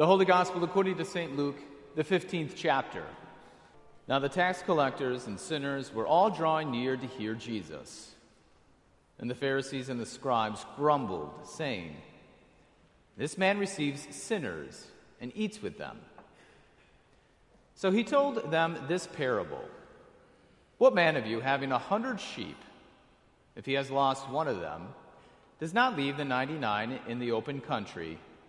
The Holy Gospel according to St. Luke, the 15th chapter. Now the tax collectors and sinners were all drawing near to hear Jesus. And the Pharisees and the scribes grumbled, saying, This man receives sinners and eats with them. So he told them this parable What man of you, having a hundred sheep, if he has lost one of them, does not leave the ninety nine in the open country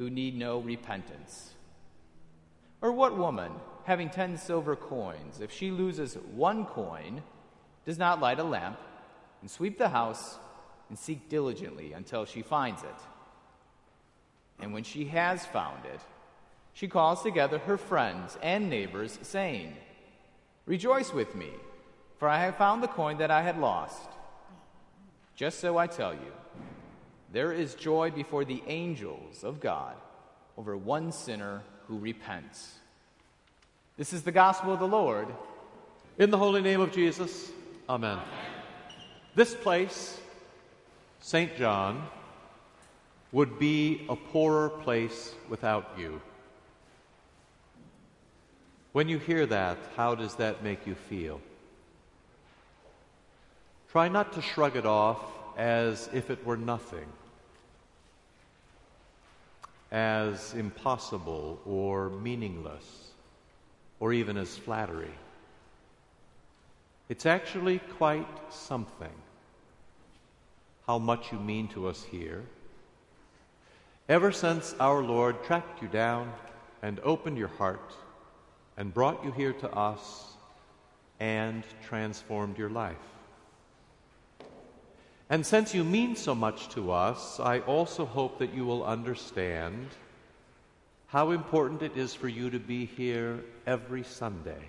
who need no repentance? Or what woman, having ten silver coins, if she loses one coin, does not light a lamp and sweep the house and seek diligently until she finds it? And when she has found it, she calls together her friends and neighbors, saying, Rejoice with me, for I have found the coin that I had lost. Just so I tell you, there is joy before the angels of God over one sinner who repents. This is the gospel of the Lord. In the holy name of Jesus, amen. amen. This place, St. John, would be a poorer place without you. When you hear that, how does that make you feel? Try not to shrug it off as if it were nothing as impossible or meaningless or even as flattery. It's actually quite something how much you mean to us here. Ever since our Lord tracked you down and opened your heart and brought you here to us and transformed your life. And since you mean so much to us, I also hope that you will understand how important it is for you to be here every Sunday.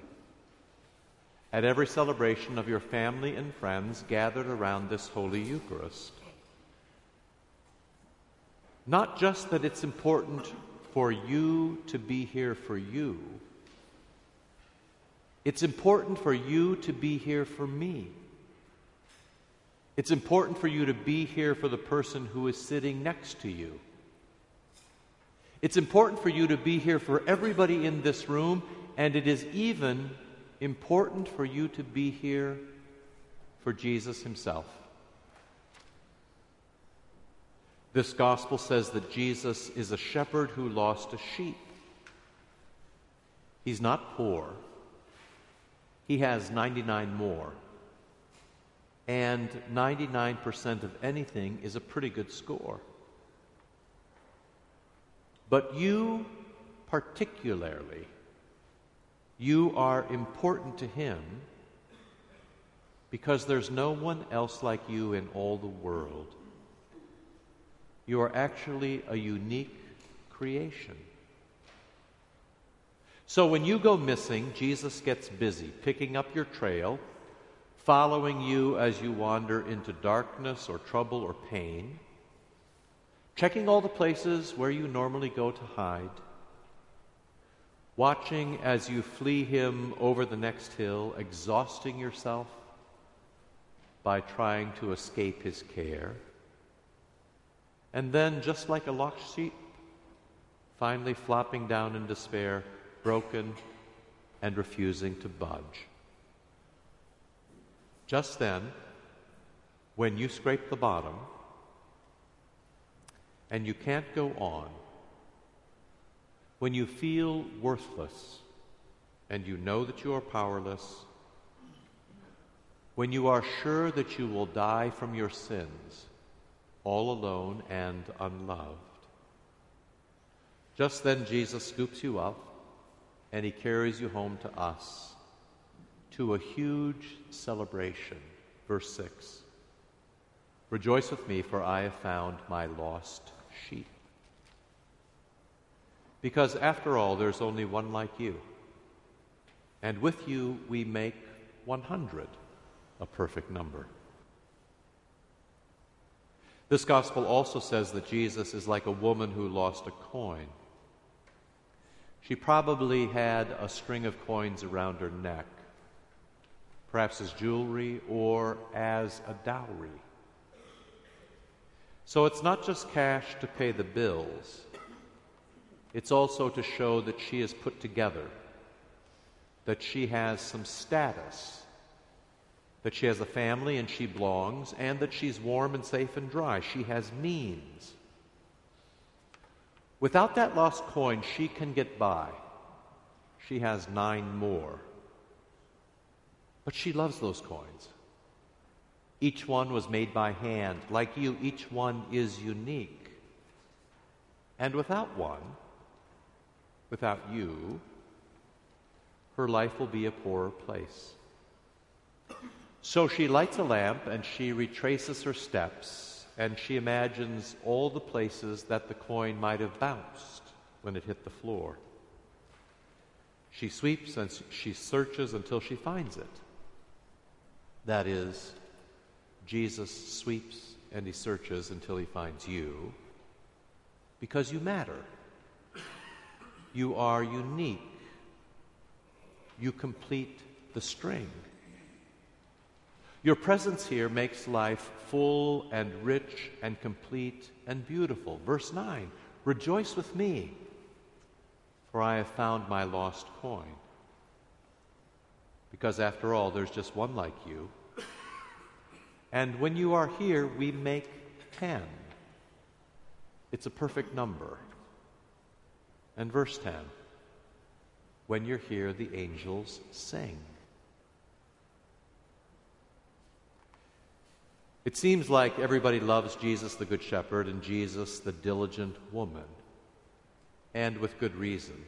At every celebration of your family and friends gathered around this Holy Eucharist. Not just that it's important for you to be here for you, it's important for you to be here for me. It's important for you to be here for the person who is sitting next to you. It's important for you to be here for everybody in this room, and it is even important for you to be here for Jesus himself. This gospel says that Jesus is a shepherd who lost a sheep. He's not poor, he has 99 more and 99% of anything is a pretty good score. But you, particularly, you are important to Him because there's no one else like you in all the world. You are actually a unique creation. So when you go missing, Jesus gets busy picking up your trail following you as you wander into darkness or trouble or pain, checking all the places where you normally go to hide, watching as you flee him over the next hill, exhausting yourself by trying to escape his care, and then, just like a lost sheep, finally flopping down in despair, broken and refusing to budge. Just then, when you scrape the bottom and you can't go on, when you feel worthless and you know that you are powerless, when you are sure that you will die from your sins, all alone and unloved, just then Jesus scoops you up and he carries you home to us to a huge celebration. Verse 6 Rejoice with me, for I have found my lost sheep. Because after all, there's only one like you. And with you, we make 100 a perfect number. This gospel also says that Jesus is like a woman who lost a coin. She probably had a string of coins around her neck, perhaps as jewelry or as a dowry. So it's not just cash to pay the bills, it's also to show that she is put together, that she has some status, that she has a family and she belongs, and that she's warm and safe and dry. She has means. Without that lost coin, she can get by. She has nine more. But she loves those coins. Each one was made by hand. Like you, each one is unique. And without one, without you, her life will be a poorer place. So she lights a lamp and she retraces her steps and she imagines all the places that the coin might have bounced when it hit the floor. She sweeps and she searches until she finds it. That is, Jesus sweeps and he searches until he finds you because you matter. You are unique. You complete the string. Your presence here makes life full and rich and complete and beautiful. Verse 9 Rejoice with me, for I have found my lost coin. Because after all, there's just one like you. And when you are here, we make 10. It's a perfect number. And verse 10 When you're here, the angels sing. It seems like everybody loves Jesus the Good Shepherd and Jesus the diligent woman, and with good reason.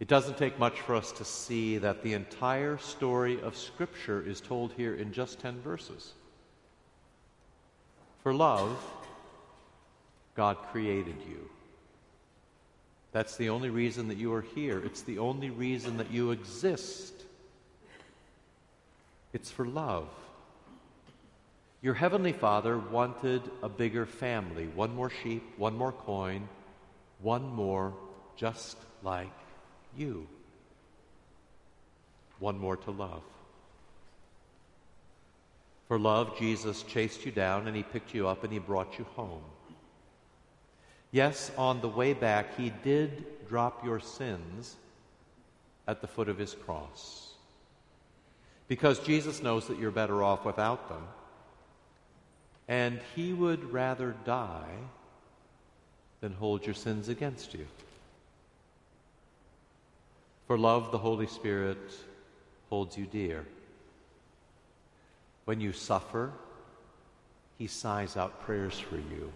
It doesn't take much for us to see that the entire story of Scripture is told here in just 10 verses. For love, God created you. That's the only reason that you are here. It's the only reason that you exist. It's for love. Your heavenly Father wanted a bigger family, one more sheep, one more coin, one more just like you, one more to love. For love, Jesus chased you down and he picked you up and he brought you home. Yes, on the way back, he did drop your sins at the foot of his cross. Because Jesus knows that you're better off without them and he would rather die than hold your sins against you. For love, the Holy Spirit holds you dear. When you suffer, he sighs out prayers for you.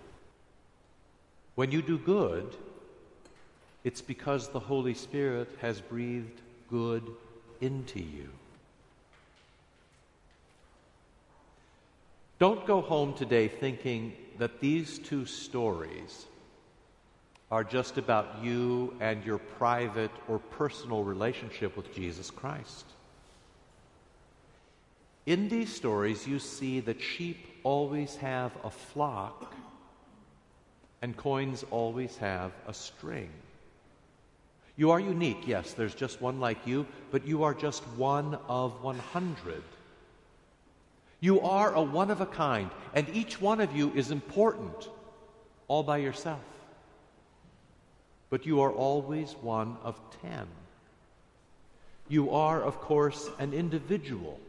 When you do good, it's because the Holy Spirit has breathed good into you. Don't go home today thinking that these two stories are just about you and your private or personal relationship with Jesus Christ. In these stories, you see that sheep always have a flock and coins always have a string. You are unique, yes, there's just one like you, but you are just one of 100. You are a one of a kind, and each one of you is important all by yourself. But you are always one of ten. You are, of course, an individual.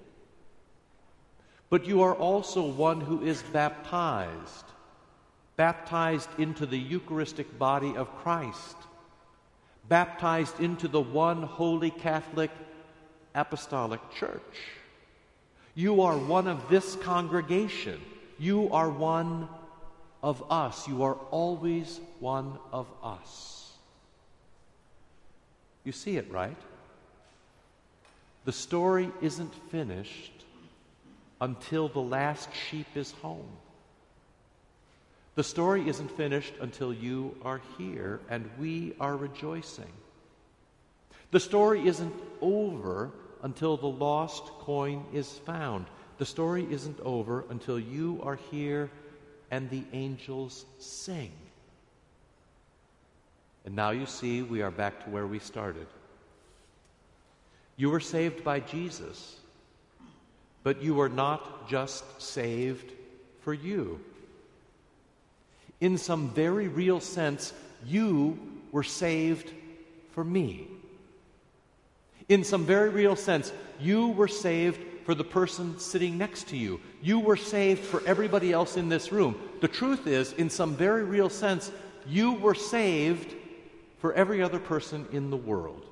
But you are also one who is baptized, baptized into the Eucharistic body of Christ, baptized into the one holy Catholic Apostolic Church. You are one of this congregation. You are one of us. You are always one of us. You see it, right? The story isn't finished until the last sheep is home. The story isn't finished until you are here and we are rejoicing. The story isn't over until the lost coin is found. The story isn't over until you are here and the angels sing. And now you see, we are back to where we started. You were saved by Jesus, but you were not just saved for you. In some very real sense, you were saved for me. In some very real sense, you were saved for the person sitting next to you. You were saved for everybody else in this room. The truth is, in some very real sense, you were saved for every other person in the world,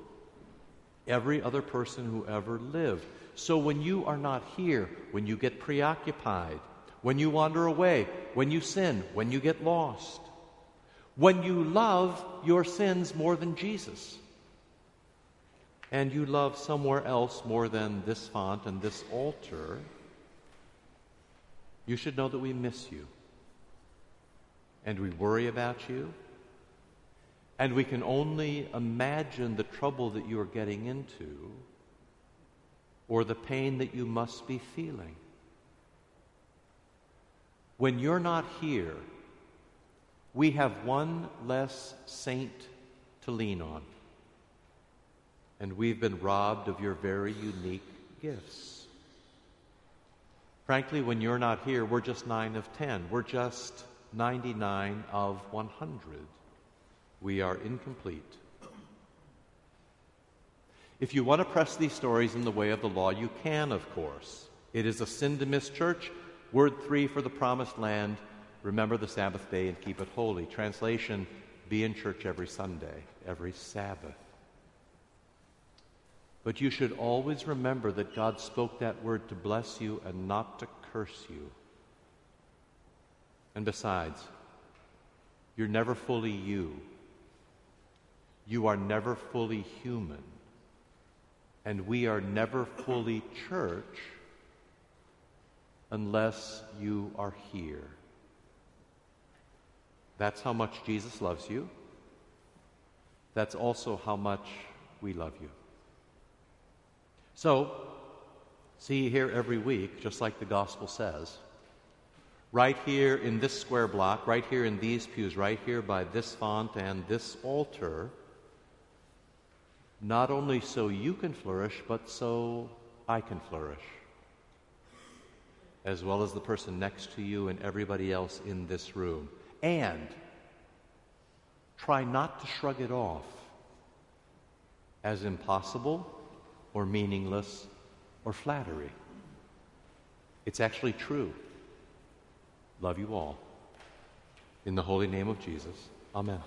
every other person who ever lived. So when you are not here, when you get preoccupied, when you wander away, when you sin, when you get lost, when you love your sins more than Jesus, and you love somewhere else more than this font and this altar, you should know that we miss you. And we worry about you. And we can only imagine the trouble that you are getting into or the pain that you must be feeling. When you're not here, we have one less saint to lean on and we've been robbed of your very unique gifts. Frankly, when you're not here, we're just 9 of 10. We're just 99 of 100. We are incomplete. If you want to press these stories in the way of the law, you can, of course. It is a sin to miss church. Word three for the promised land remember the Sabbath day and keep it holy. Translation be in church every Sunday, every Sabbath. But you should always remember that God spoke that word to bless you and not to curse you. And besides, you're never fully you. You are never fully human. And we are never fully church unless you are here. That's how much Jesus loves you. That's also how much we love you. So, see you here every week, just like the gospel says. Right here in this square block, right here in these pews, right here by this font and this altar, not only so you can flourish, but so I can flourish, as well as the person next to you and everybody else in this room. And try not to shrug it off as impossible or meaningless or flattery. It's actually true. Love you all. In the holy name of Jesus, amen.